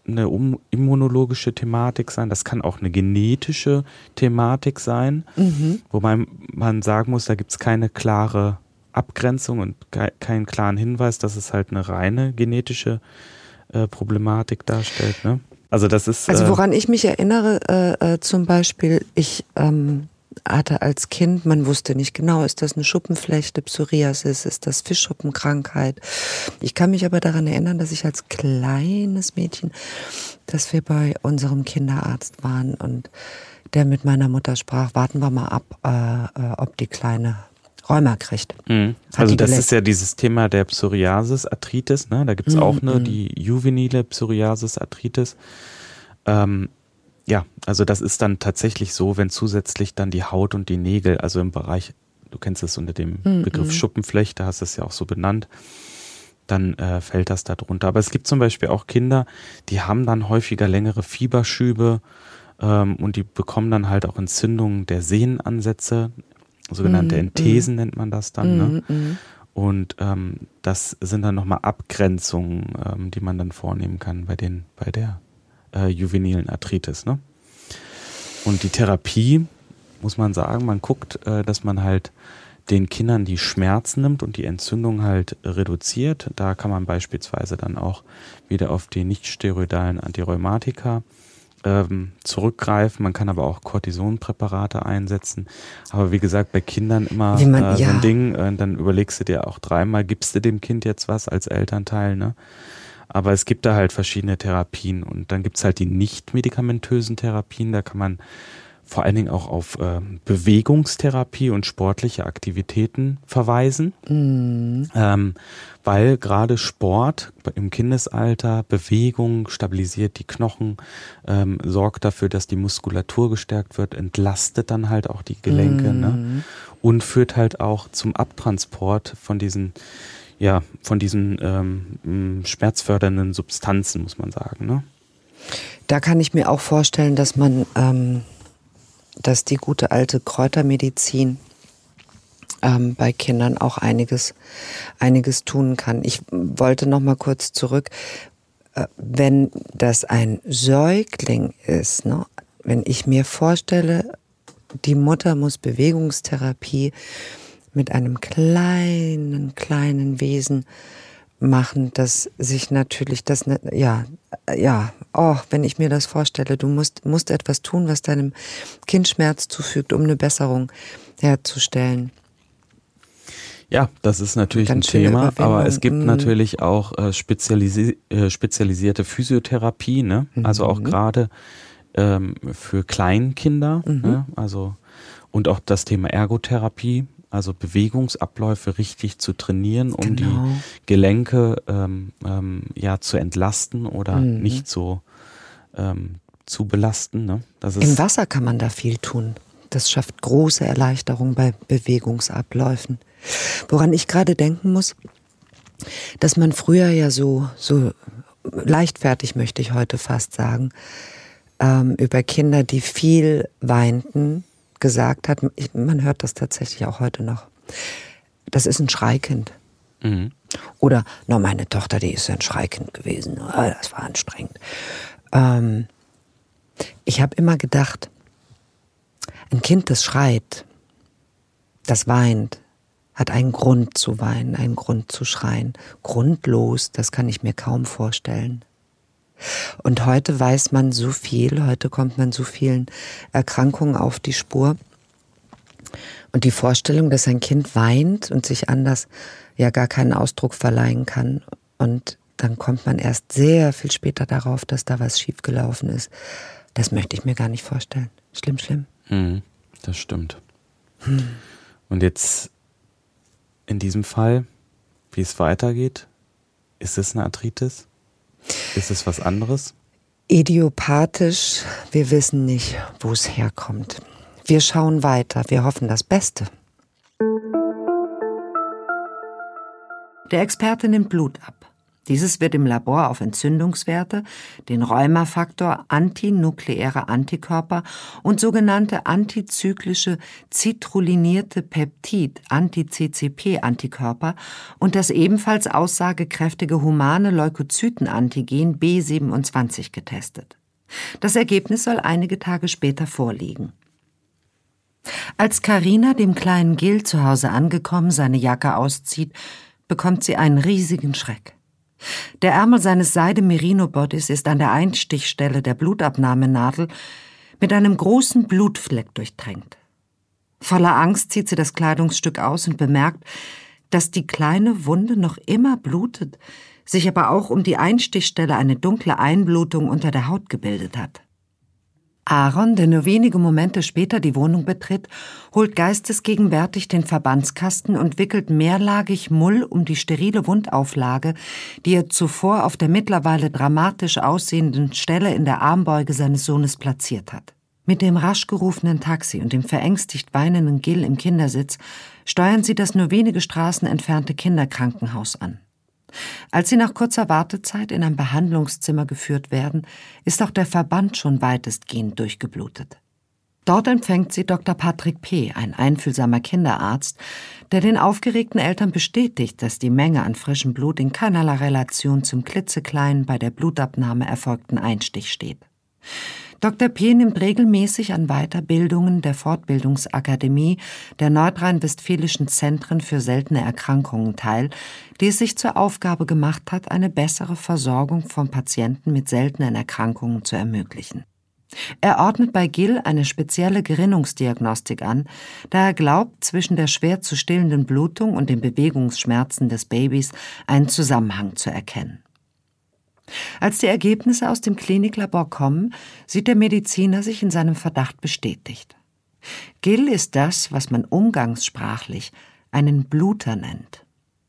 eine um, immunologische Thematik sein, das kann auch eine genetische Thematik sein, Mhm. wobei man sagen muss, da gibt es keine klare Abgrenzung und kei- keinen klaren Hinweis, dass es halt eine reine genetische äh, Problematik darstellt. Ne? Also das ist Also äh, woran ich mich erinnere, äh, äh, zum Beispiel, ich ähm, hatte als Kind, man wusste nicht genau, ist das eine Schuppenflechte, Psoriasis, ist das Fischschuppenkrankheit. Ich kann mich aber daran erinnern, dass ich als kleines Mädchen, dass wir bei unserem Kinderarzt waren und der mit meiner Mutter sprach, warten wir mal ab, äh, äh, ob die Kleine Rheuma kriegt. Mhm. Also das ist ja dieses Thema der Psoriasis, Arthritis, ne? Da gibt es auch eine, die juvenile Psoriasis, Arthritis. Ähm, ja, also das ist dann tatsächlich so, wenn zusätzlich dann die Haut und die Nägel, also im Bereich, du kennst es unter dem Begriff Schuppenflechte, hast es ja auch so benannt, dann äh, fällt das da drunter. Aber es gibt zum Beispiel auch Kinder, die haben dann häufiger längere Fieberschübe ähm, und die bekommen dann halt auch Entzündungen der Sehnenansätze, sogenannte Enthesen nennt man das dann. Ne? Und ähm, das sind dann nochmal Abgrenzungen, ähm, die man dann vornehmen kann bei den, bei der äh, juvenilen Arthritis. Ne? Und die Therapie, muss man sagen, man guckt, äh, dass man halt den Kindern die Schmerzen nimmt und die Entzündung halt reduziert. Da kann man beispielsweise dann auch wieder auf die nicht-steroidalen Antirheumatika ähm, zurückgreifen. Man kann aber auch Cortisonpräparate einsetzen. Aber wie gesagt, bei Kindern immer man- äh, so ja. ein Ding, äh, dann überlegst du dir auch dreimal, gibst du dem Kind jetzt was als Elternteil, ne? Aber es gibt da halt verschiedene Therapien und dann gibt's halt die nicht medikamentösen Therapien, da kann man vor allen Dingen auch auf ähm, Bewegungstherapie und sportliche Aktivitäten verweisen, ähm, weil gerade Sport im Kindesalter, Bewegung stabilisiert die Knochen, ähm, sorgt dafür, dass die Muskulatur gestärkt wird, entlastet dann halt auch die Gelenke ne? und führt halt auch zum Abtransport von diesen ja, von diesen ähm, schmerzfördernden Substanzen, muss man sagen. Ne? Da kann ich mir auch vorstellen, dass man, ähm, dass die gute alte Kräutermedizin ähm, bei Kindern auch einiges, einiges tun kann. Ich wollte noch mal kurz zurück, äh, wenn das ein Säugling ist, ne? wenn ich mir vorstelle, die Mutter muss Bewegungstherapie mit einem kleinen, kleinen Wesen machen, das sich natürlich das, ne, ja, ja, oh, wenn ich mir das vorstelle, du musst, musst etwas tun, was deinem Kind Schmerz zufügt, um eine Besserung herzustellen. Ja, das ist natürlich ein Thema, aber es gibt mhm. natürlich auch äh, spezialisi äh, spezialisierte Physiotherapie, ne? also auch mhm. gerade ähm, für Kleinkinder, mhm. ne? also und auch das Thema Ergotherapie, also Bewegungsabläufe richtig zu trainieren, um genau. die Gelenke ähm, ähm, ja zu entlasten oder mhm. nicht so ähm, zu belasten. Ne? Im Wasser kann man da viel tun. Das schafft große Erleichterung bei Bewegungsabläufen. Woran ich gerade denken muss, dass man früher ja so, so leichtfertig, möchte ich heute fast sagen, ähm, über Kinder, die viel weinten, gesagt hat, man hört das tatsächlich auch heute noch, das ist ein Schreikind. Mhm. Oder, na, meine Tochter, die ist ein Schreikind gewesen. Ah, das war anstrengend. Ähm, ich habe immer gedacht, ein Kind, das schreit, das weint, hat einen Grund zu weinen, einen Grund zu schreien. Grundlos, das kann ich mir kaum vorstellen. Und heute weiß man so viel, heute kommt man so vielen Erkrankungen auf die Spur. Und die Vorstellung, dass ein Kind weint und sich anders ja gar keinen Ausdruck verleihen kann. Und dann kommt man erst sehr viel später darauf, dass da was schiefgelaufen ist. Das möchte ich mir gar nicht vorstellen. Schlimm, schlimm. Hm, das stimmt. Hm. Und jetzt in diesem Fall, wie es weitergeht, ist es eine Arthritis? Ist es was anderes? Idiopathisch, wir wissen nicht, wo es herkommt. Wir schauen weiter, wir hoffen das Beste. Der Experte nimmt Blut ab. Dieses wird im Labor auf Entzündungswerte, den Rheumafaktor, antinukleäre Antikörper und sogenannte antizyklische citrulinierte Peptid, Anti-CCP-Antikörper und das ebenfalls aussagekräftige humane Leukozytenantigen B27 getestet. Das Ergebnis soll einige Tage später vorliegen. Als Karina dem kleinen Gil zu Hause angekommen seine Jacke auszieht, bekommt sie einen riesigen Schreck. Der Ärmel seines Seide-Merino-Bodys ist an der Einstichstelle der Blutabnahmenadel mit einem großen Blutfleck durchtränkt. Voller Angst zieht sie das Kleidungsstück aus und bemerkt, dass die kleine Wunde noch immer blutet, sich aber auch um die Einstichstelle eine dunkle Einblutung unter der Haut gebildet hat. Aaron, der nur wenige Momente später die Wohnung betritt, holt geistesgegenwärtig den Verbandskasten und wickelt mehrlagig Mull um die sterile Wundauflage, die er zuvor auf der mittlerweile dramatisch aussehenden Stelle in der Armbeuge seines Sohnes platziert hat. Mit dem rasch gerufenen Taxi und dem verängstigt weinenden Gill im Kindersitz steuern sie das nur wenige Straßen entfernte Kinderkrankenhaus an. Als sie nach kurzer Wartezeit in ein Behandlungszimmer geführt werden, ist auch der Verband schon weitestgehend durchgeblutet. Dort empfängt sie Dr. Patrick P., ein einfühlsamer Kinderarzt, der den aufgeregten Eltern bestätigt, dass die Menge an frischem Blut in keinerlei Relation zum klitzekleinen, bei der Blutabnahme erfolgten Einstich steht. Dr. P. nimmt regelmäßig an Weiterbildungen der Fortbildungsakademie der nordrhein-westfälischen Zentren für seltene Erkrankungen teil, die es sich zur Aufgabe gemacht hat, eine bessere Versorgung von Patienten mit seltenen Erkrankungen zu ermöglichen. Er ordnet bei Gill eine spezielle Gerinnungsdiagnostik an, da er glaubt, zwischen der schwer zu stillenden Blutung und den Bewegungsschmerzen des Babys einen Zusammenhang zu erkennen. Als die Ergebnisse aus dem Kliniklabor kommen, sieht der Mediziner sich in seinem Verdacht bestätigt. Gill ist das, was man umgangssprachlich einen Bluter nennt.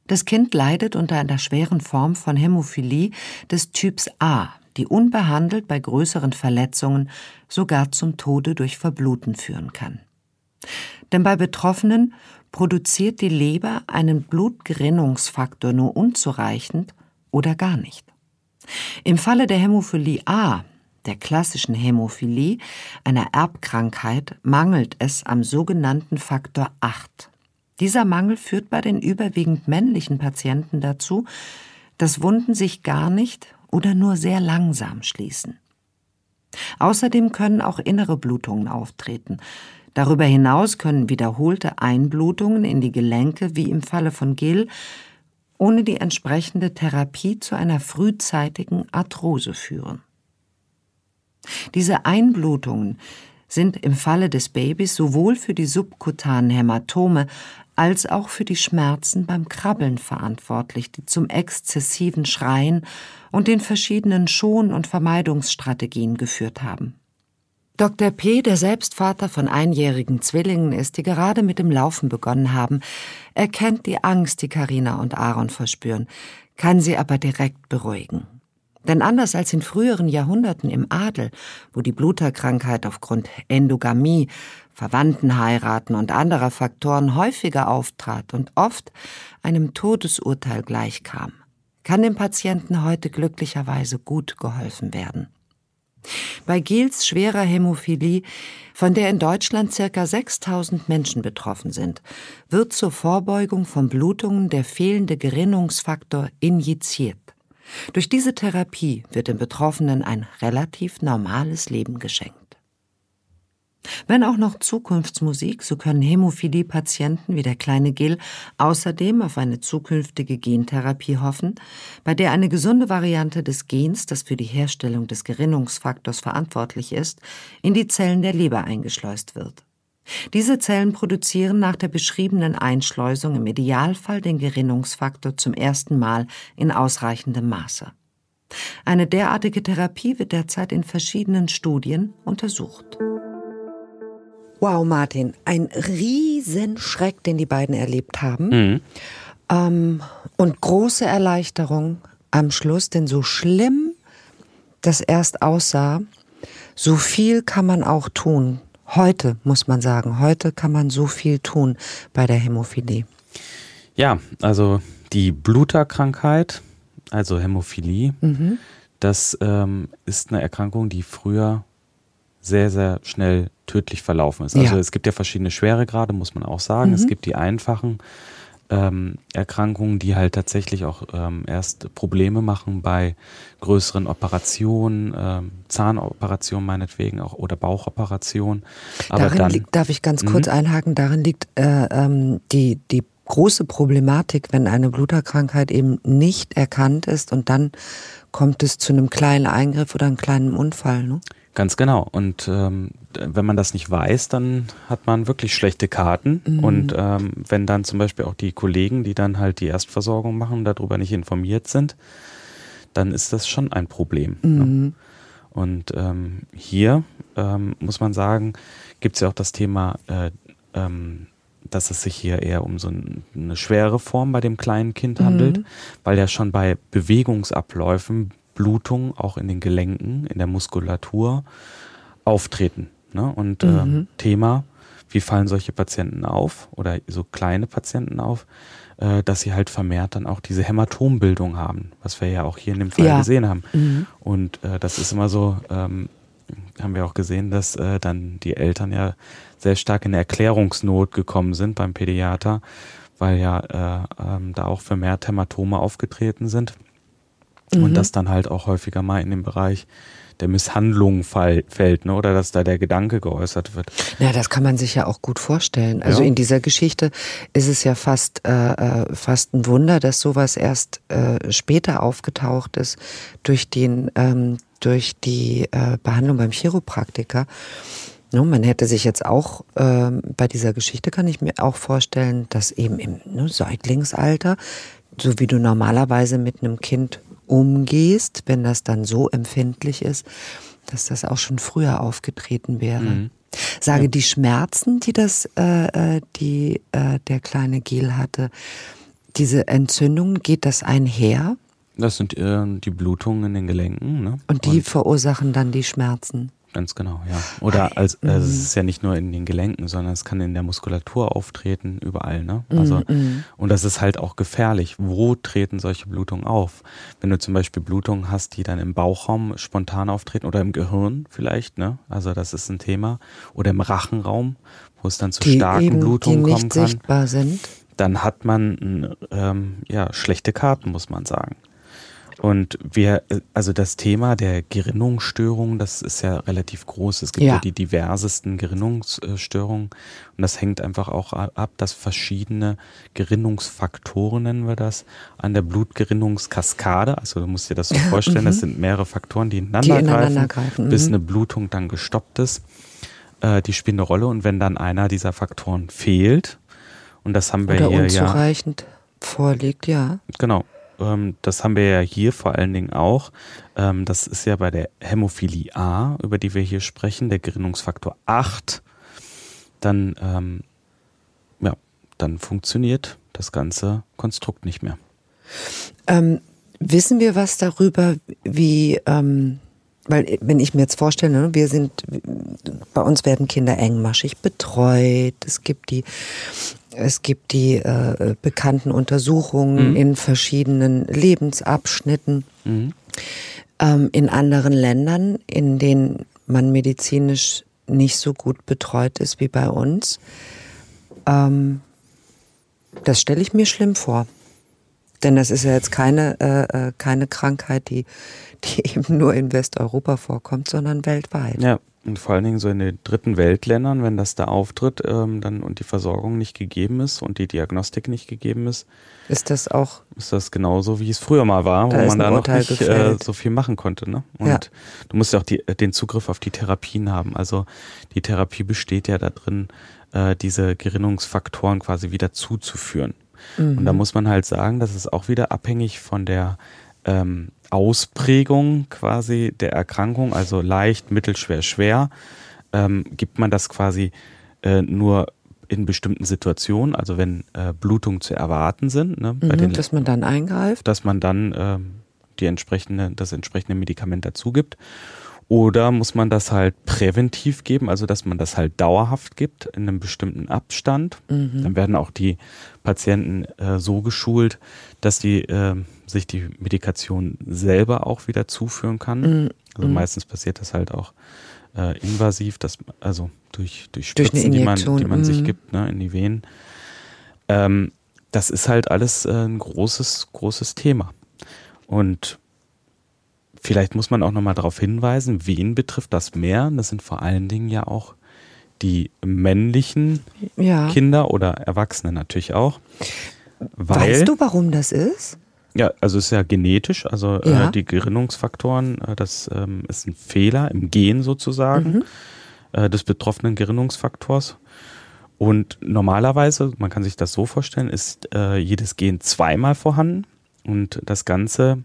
Das Kind leidet unter einer schweren Form von Hämophilie des Typs A, die unbehandelt bei größeren Verletzungen sogar zum Tode durch Verbluten führen kann. Denn bei Betroffenen produziert die Leber einen Blutgerinnungsfaktor nur unzureichend oder gar nicht. Im Falle der Hämophilie A, der klassischen Hämophilie, einer Erbkrankheit, mangelt es am sogenannten Faktor 8. Dieser Mangel führt bei den überwiegend männlichen Patienten dazu, dass Wunden sich gar nicht oder nur sehr langsam schließen. Außerdem können auch innere Blutungen auftreten. Darüber hinaus können wiederholte Einblutungen in die Gelenke, wie im Falle von Gill, ohne die entsprechende Therapie zu einer frühzeitigen Arthrose führen. Diese Einblutungen sind im Falle des Babys sowohl für die subkutanen Hämatome als auch für die Schmerzen beim Krabbeln verantwortlich, die zum exzessiven Schreien und den verschiedenen Schon- und Vermeidungsstrategien geführt haben. Dr. P., der selbst Vater von einjährigen Zwillingen ist, die gerade mit dem Laufen begonnen haben, erkennt die Angst, die Karina und Aaron verspüren, kann sie aber direkt beruhigen. Denn anders als in früheren Jahrhunderten im Adel, wo die Bluterkrankheit aufgrund Endogamie, Verwandtenheiraten und anderer Faktoren häufiger auftrat und oft einem Todesurteil gleichkam, kann dem Patienten heute glücklicherweise gut geholfen werden. Bei Gils schwerer Hämophilie, von der in Deutschland circa 6000 Menschen betroffen sind, wird zur Vorbeugung von Blutungen der fehlende Gerinnungsfaktor injiziert. Durch diese Therapie wird dem Betroffenen ein relativ normales Leben geschenkt. Wenn auch noch Zukunftsmusik, so können Hämophilie-Patienten wie der kleine Gil außerdem auf eine zukünftige Gentherapie hoffen, bei der eine gesunde Variante des Gens, das für die Herstellung des Gerinnungsfaktors verantwortlich ist, in die Zellen der Leber eingeschleust wird. Diese Zellen produzieren nach der beschriebenen Einschleusung im Idealfall den Gerinnungsfaktor zum ersten Mal in ausreichendem Maße. Eine derartige Therapie wird derzeit in verschiedenen Studien untersucht. Wow, Martin, ein Riesenschreck, den die beiden erlebt haben. Mhm. Ähm, und große Erleichterung am Schluss, denn so schlimm das erst aussah, so viel kann man auch tun Heute muss man sagen, heute kann man so viel tun bei der Hämophilie. Ja, also die Bluterkrankheit, also Hämophilie, mhm. das ähm, ist eine Erkrankung, die früher sehr, sehr schnell tödlich verlaufen ist. Also ja. es gibt ja verschiedene Schweregrade, muss man auch sagen. Mhm. Es gibt die einfachen ähm, Erkrankungen, die halt tatsächlich auch ähm, erst Probleme machen bei größeren Operationen, ähm, Zahnoperationen meinetwegen auch oder Bauchoperationen. Aber darin dann, liegt, darf ich ganz mhm. kurz einhaken, darin liegt äh, ähm, die, die große Problematik, wenn eine Bluterkrankheit eben nicht erkannt ist und dann kommt es zu einem kleinen Eingriff oder einem kleinen Unfall. Ne? Ganz genau. Und ähm, wenn man das nicht weiß, dann hat man wirklich schlechte Karten. Mhm. Und ähm, wenn dann zum Beispiel auch die Kollegen, die dann halt die Erstversorgung machen, darüber nicht informiert sind, dann ist das schon ein Problem. Ne? Mhm. Ne? Und ähm, hier ähm, muss man sagen, gibt es ja auch das Thema, äh, ähm, dass es sich hier eher um so eine schwere Form bei dem kleinen Kind handelt, mhm. weil ja schon bei Bewegungsabläufen Blutungen auch in den Gelenken, in der Muskulatur auftreten. Ne? Und mhm. ähm, Thema, wie fallen solche Patienten auf oder so kleine Patienten auf, äh, dass sie halt vermehrt dann auch diese Hämatombildung haben, was wir ja auch hier in dem Fall ja. gesehen haben. Mhm. Und äh, das ist immer so, ähm, haben wir auch gesehen, dass äh, dann die Eltern ja sehr stark in Erklärungsnot gekommen sind beim Pädiater, weil ja äh, ähm, da auch vermehrt Hämatome aufgetreten sind mhm. und das dann halt auch häufiger mal in dem Bereich der Misshandlung fall, fällt, ne? oder dass da der Gedanke geäußert wird. Ja, das kann man sich ja auch gut vorstellen. Also ja. in dieser Geschichte ist es ja fast, äh, äh, fast ein Wunder, dass sowas erst äh, später aufgetaucht ist durch den, ähm, durch die äh, Behandlung beim Chiropraktiker. No, ne, man hätte sich jetzt auch ähm, bei dieser Geschichte kann ich mir auch vorstellen, dass eben im ne, Säuglingsalter, so wie du normalerweise mit einem Kind umgehst, wenn das dann so empfindlich ist, dass das auch schon früher aufgetreten wäre. Mhm. Sage, ja. die Schmerzen, die das, äh, äh, die äh, der kleine Gel hatte, diese Entzündung, geht das einher? Das sind äh, die Blutungen in den Gelenken. Ne? Und die Und verursachen dann die Schmerzen. Ganz genau, ja. Oder als also es ist ja nicht nur in den Gelenken, sondern es kann in der Muskulatur auftreten, überall, ne? Also Mhm. und das ist halt auch gefährlich. Wo treten solche Blutungen auf? Wenn du zum Beispiel Blutungen hast, die dann im Bauchraum spontan auftreten oder im Gehirn vielleicht, ne? Also das ist ein Thema. Oder im Rachenraum, wo es dann zu die starken eben, Blutungen die kommen nicht kann sichtbar sind. dann hat man ähm, ja schlechte Karten, muss man sagen. Und wir, also das Thema der Gerinnungsstörungen, das ist ja relativ groß. Es gibt ja, Ja. die diversesten Gerinnungsstörungen. Und das hängt einfach auch ab, dass verschiedene Gerinnungsfaktoren, nennen wir das, an der Blutgerinnungskaskade, also du musst dir das so vorstellen, das sind mehrere Faktoren, die ineinander, Mhm. ineinander greifen, greifen, bis mhm. eine Blutung dann gestoppt ist. Äh, die spielen eine Rolle. Und wenn dann einer dieser Faktoren fehlt, und das haben wir Oder hier ja unzureichend vorliegt, ja. Genau. Ähm, das haben wir ja hier vor allen Dingen auch. Ähm, das ist ja bei der Hämophilie A, über die wir hier sprechen, der Gerinnungsfaktor 8. Dann, ähm, ja, dann funktioniert das ganze Konstrukt nicht mehr. Ähm, wissen wir was darüber, wie, ähm, weil äh, wenn ich mir jetzt vorstelle, ne, wir sind, bei uns werden Kinder engmaschig betreut, es gibt die, es gibt die äh, bekannten Untersuchungen Mhm. in verschiedenen Lebensabschnitten. Mhm. Ähm, in anderen Ländern, in denen man medizinisch nicht so gut betreut ist wie bei uns, ähm, das stelle ich mir schlimm vor. Denn das ist ja jetzt keine, äh, äh, keine Krankheit, die, die eben nur in Westeuropa vorkommt, sondern weltweit. Ja, und vor allen Dingen so in den dritten Weltländern, wenn das da auftritt ähm, dann und die Versorgung nicht gegeben ist und die Diagnostik nicht gegeben ist, Ist das auch, ist das genauso, wie es früher mal war, Da wo man da noch Urteil nicht äh, so viel machen konnte. Ne? Und Ja. du musst ja auch die, den Zugriff auf die Therapien haben. Also die Therapie besteht ja darin, äh, diese Gerinnungsfaktoren quasi wieder zuzuführen. Und da muss man halt sagen, das ist auch wieder abhängig von der ähm, Ausprägung quasi der Erkrankung, also leicht, mittelschwer, schwer, ähm, gibt man das quasi äh, nur in bestimmten Situationen, also wenn äh, Blutungen zu erwarten sind, ne, bei mhm, den, dass man dann eingreift? dass man dann ähm, die entsprechende, das entsprechende Medikament dazu gibt. Oder muss man das halt präventiv geben, also dass man das halt dauerhaft gibt in einem bestimmten Abstand. Dann werden auch die Patienten äh, so geschult, dass die äh, sich die Medikation selber auch wieder zuführen kann. Also meistens passiert das halt auch äh, invasiv, dass, also durch, durch Durch Spritzen, die man, die man sich mhm. gibt, ne, in die Venen. Ähm, das ist halt alles äh, ein großes, großes Thema. Und vielleicht muss man auch nochmal darauf hinweisen, wen betrifft das mehr? Das sind vor allen Dingen ja auch die männlichen Ja. Kinder oder Erwachsene natürlich auch. Weißt du, warum das ist? Ja, also es ist ja genetisch, also Ja. äh, die Gerinnungsfaktoren, äh, das ähm, ist ein Fehler im Gen sozusagen äh, des betroffenen Gerinnungsfaktors. Und normalerweise, man kann sich das so vorstellen, ist äh, jedes Gen zweimal vorhanden und das Ganze,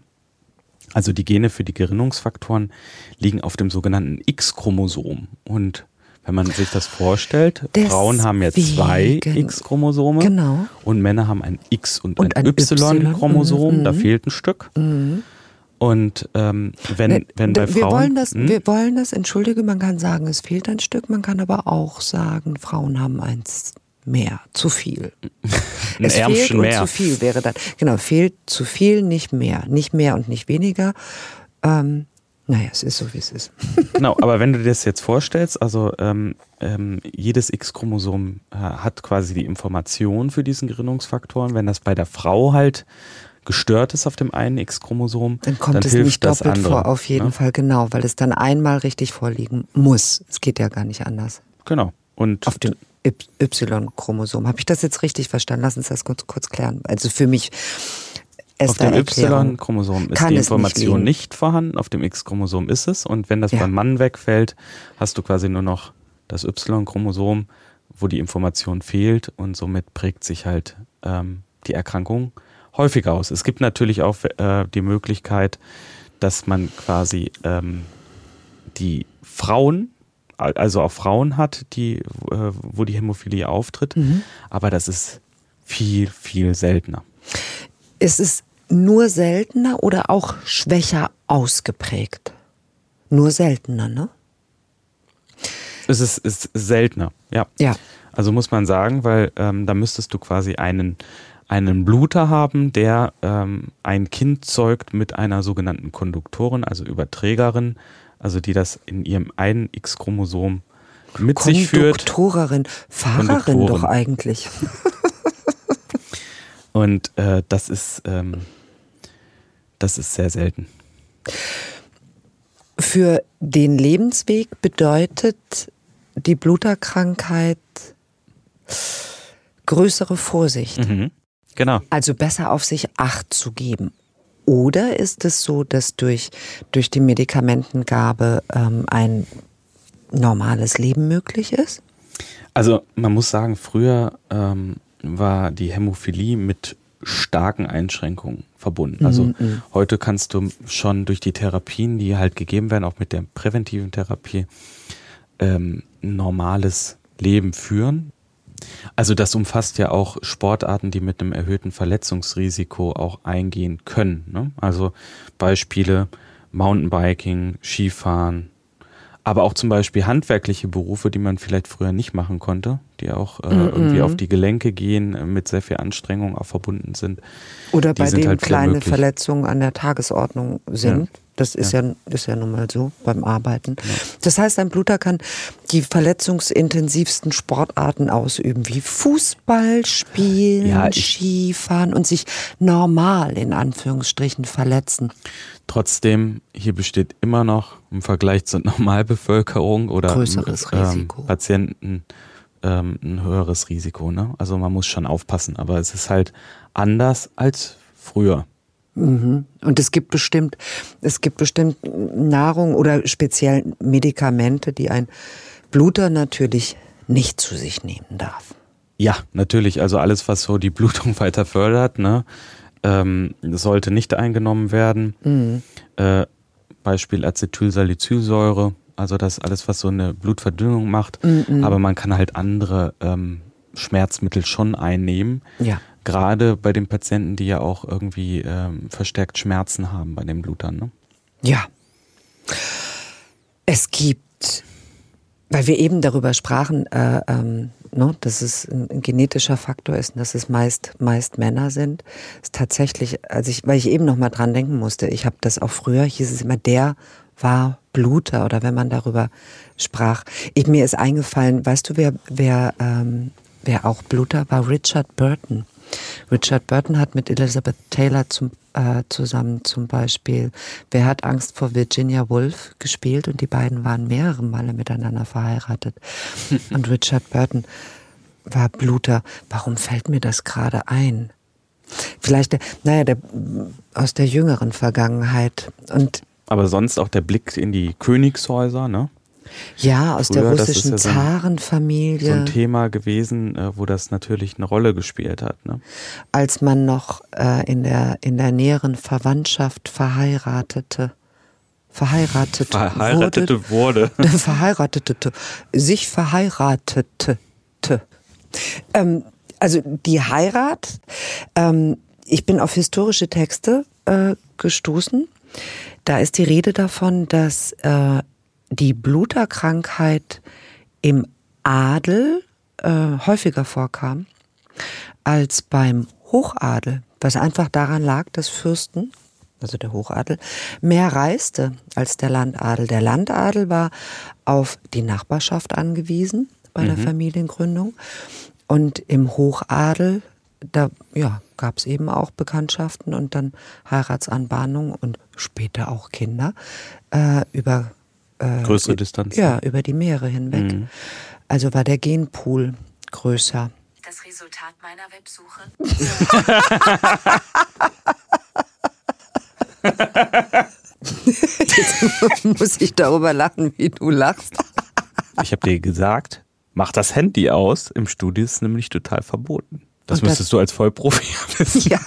also die Gene für die Gerinnungsfaktoren liegen auf dem sogenannten X-Chromosom. Und wenn man sich das vorstellt, Frauen haben ja zwei Deswegen. X-Chromosome Genau. und Männer haben ein X- und, Und ein ein. Y-Chromosom, Mhm, da mhm. fehlt ein Stück. Und ähm, wenn, Ne, wenn bei wir Frauen. wollen das, Hm? wir wollen das, entschuldige, man kann sagen, es fehlt ein Stück, man kann aber auch sagen, Frauen haben eins mehr, zu viel. Ein es fehlt Ärmchen und mehr. zu viel wäre dann. Genau, fehlt zu viel, nicht mehr. Nicht mehr und nicht weniger. Ähm, naja, es ist so, wie es ist. Genau, aber wenn du dir das jetzt vorstellst, also ähm, ähm, jedes X-Chromosom äh, hat quasi die Information für diesen Gerinnungsfaktoren. Wenn das bei der Frau halt gestört ist auf dem einen X-Chromosom, Dann kommt es hilft nicht doppelt andere, vor, auf jeden ne? Fall, genau, weil es dann einmal richtig vorliegen muss. Es geht ja gar nicht anders. Genau. Und Auf dem Y-Chromosom. Habe ich das jetzt richtig verstanden? Lass uns das kurz, kurz klären. Also für mich auf dem. Y-Chromosom ist die nicht Information liegen. nicht, vorhanden, auf dem X-Chromosom ist es. Und wenn das Ja. beim Mann wegfällt, hast du quasi nur noch das Y-Chromosom, wo die Information fehlt und somit prägt sich halt ähm, die Erkrankung häufiger aus. Es gibt natürlich auch äh, die Möglichkeit, dass man quasi ähm, die Frauen, also auch Frauen hat, die, äh, wo die Hämophilie auftritt, Mhm. aber das ist viel, viel seltener. Ist es nur seltener oder auch schwächer ausgeprägt? Nur seltener, ne? Es ist, ist seltener, ja. Ja. Also muss man sagen, weil ähm, da müsstest du quasi einen, einen Bluter haben, der ähm, ein Kind zeugt mit einer sogenannten Konduktorin, also Überträgerin, also die das in ihrem einen X-Chromosom mit sich führt. Konduktorerin, Fahrerin Konduktorin. doch eigentlich. Und äh, das ist ähm, das ist sehr selten. Für den Lebensweg bedeutet die Bluterkrankheit größere Vorsicht. Mhm. Genau. Also besser auf sich Acht zu geben. Oder ist es so, dass durch, durch die Medikamentengabe ähm, ein normales Leben möglich ist? Also man muss sagen, früher ähm, war die Hämophilie mit starken Einschränkungen verbunden. Also Mhm. heute kannst du schon durch die Therapien, die halt gegeben werden, auch mit der präventiven Therapie, ähm, ein normales Leben führen. Also das umfasst ja auch Sportarten, die mit einem erhöhten Verletzungsrisiko auch eingehen können. Ne? Also Beispiele Mountainbiking, Skifahren, aber auch zum Beispiel handwerkliche Berufe, die man vielleicht früher nicht machen konnte, die auch äh, irgendwie auf die Gelenke gehen, äh, mit sehr viel Anstrengung auch verbunden sind. Oder Die bei denen halt kleine. Verletzungen an der Tagesordnung sind. Das ist ja. ist ja nun mal so beim Arbeiten. Das heißt, ein Bluter kann die verletzungsintensivsten Sportarten ausüben, wie Fußball spielen, Ja, Skifahren und sich normal in Anführungsstrichen verletzen. Trotzdem, hier besteht immer noch im Vergleich zur Normalbevölkerung oder Größeres ähm, Risiko. Patienten ähm, ein höheres Risiko. Ne? Also man muss schon aufpassen, aber es ist halt anders als früher. Und es gibt bestimmt, es gibt bestimmt Nahrung oder speziell Medikamente, die ein Bluter natürlich nicht zu sich nehmen darf. Ja, natürlich. Also alles, was so die Blutung weiter fördert, ne, ähm, sollte nicht eingenommen werden. Äh, Beispiel Acetylsalicylsäure, also das alles, was so eine Blutverdünnung macht. Aber man kann halt andere ähm, Schmerzmittel schon einnehmen. Ja. Gerade bei den Patienten, die ja auch irgendwie ähm, verstärkt Schmerzen haben bei den Blutern. Ne? Ja. Es gibt, weil wir eben darüber sprachen, äh, ähm, ne, dass es ein, ein genetischer Faktor ist und dass es meist, meist Männer sind, ist tatsächlich, also ich, weil ich eben noch mal dran denken musste, ich habe das auch früher, hieß es immer, der war Bluter oder wenn man darüber sprach. Ich, mir ist eingefallen, weißt du, wer, wer, ähm, wer auch Bluter war? Richard Burton. Richard Burton hat mit Elizabeth Taylor zum, äh, zusammen zum Beispiel Wer hat Angst vor Virginia Woolf gespielt und die beiden waren mehrere Male miteinander verheiratet. und Richard Burton war Bluter. Warum fällt mir das gerade ein? Vielleicht, der, naja, der, aus der jüngeren Vergangenheit. Und Aber sonst auch der Blick in die Königshäuser, ne? ja, aus Früher, der russischen ja so ein- Zarenfamilie. So ein Thema gewesen, äh, wo das natürlich eine Rolle gespielt hat. Ne? als man noch äh, in, der, in der näheren Verwandtschaft verheiratete, verheiratet Verheiratete wurde. wurde, verheiratete, sich verheiratete. Ähm, also die Heirat, ähm, ich bin auf historische Texte äh, gestoßen. Da ist die Rede davon, dass äh, die Bluterkrankheit im Adel äh, häufiger vorkam als beim Hochadel, was einfach daran lag, dass Fürsten, also der Hochadel, mehr reiste als der Landadel. Der Landadel war auf die Nachbarschaft angewiesen bei der Familiengründung. Und im Hochadel, da ja, gab es eben auch Bekanntschaften und dann Heiratsanbahnung und später auch Kinder äh, über äh, Größere Distanz. ja, über die Meere hinweg. Also war der Genpool größer. Das Resultat meiner Websuche. Jetzt muss ich darüber lachen, wie du lachst. Ich habe dir gesagt, mach das Handy aus. Im Studio ist es nämlich total verboten. Das Und das- müsstest du als Vollprofi wissen. Ja,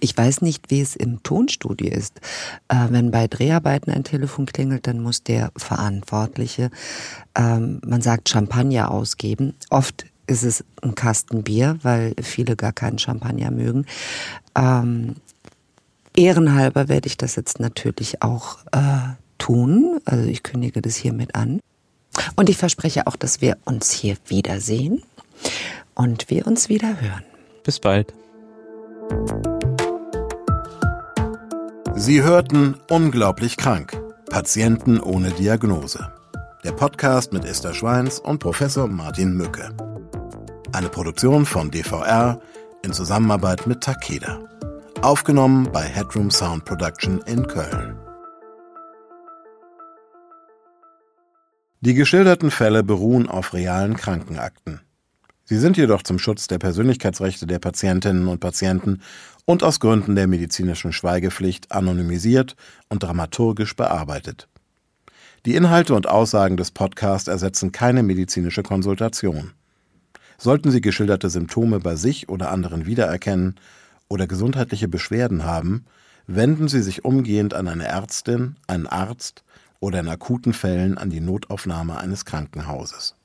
ich weiß nicht, wie es im Tonstudio ist. Äh, wenn bei Dreharbeiten ein Telefon klingelt, dann muss der Verantwortliche, ähm, man sagt Champagner ausgeben. Oft ist es ein Kasten Bier, weil viele gar keinen Champagner mögen. Ähm, ehrenhalber werde ich das jetzt natürlich auch äh, tun. Also ich kündige das hiermit an. Und ich verspreche auch, dass wir uns hier wiedersehen und wir uns wieder hören. Bis bald. Sie hörten Unglaublich krank. Patienten ohne Diagnose. Der Podcast mit Esther Schweins und Professor Martin Mücke. Eine Produktion von DVR in Zusammenarbeit mit Takeda. Aufgenommen bei Headroom Sound Production in Köln. Die geschilderten Fälle beruhen auf realen Krankenakten. Sie sind jedoch zum Schutz der Persönlichkeitsrechte der Patientinnen und Patienten und aus Gründen der medizinischen Schweigepflicht anonymisiert und dramaturgisch bearbeitet. Die Inhalte und Aussagen des Podcasts ersetzen keine medizinische Konsultation. Sollten Sie geschilderte Symptome bei sich oder anderen wiedererkennen oder gesundheitliche Beschwerden haben, wenden Sie sich umgehend an eine Ärztin, einen Arzt oder in akuten Fällen an die Notaufnahme eines Krankenhauses.